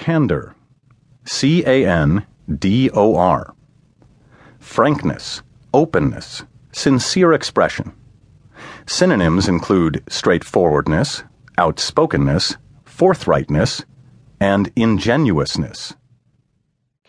Candor. C A N D O R. Frankness, openness, sincere expression. Synonyms include straightforwardness, outspokenness, forthrightness, and ingenuousness.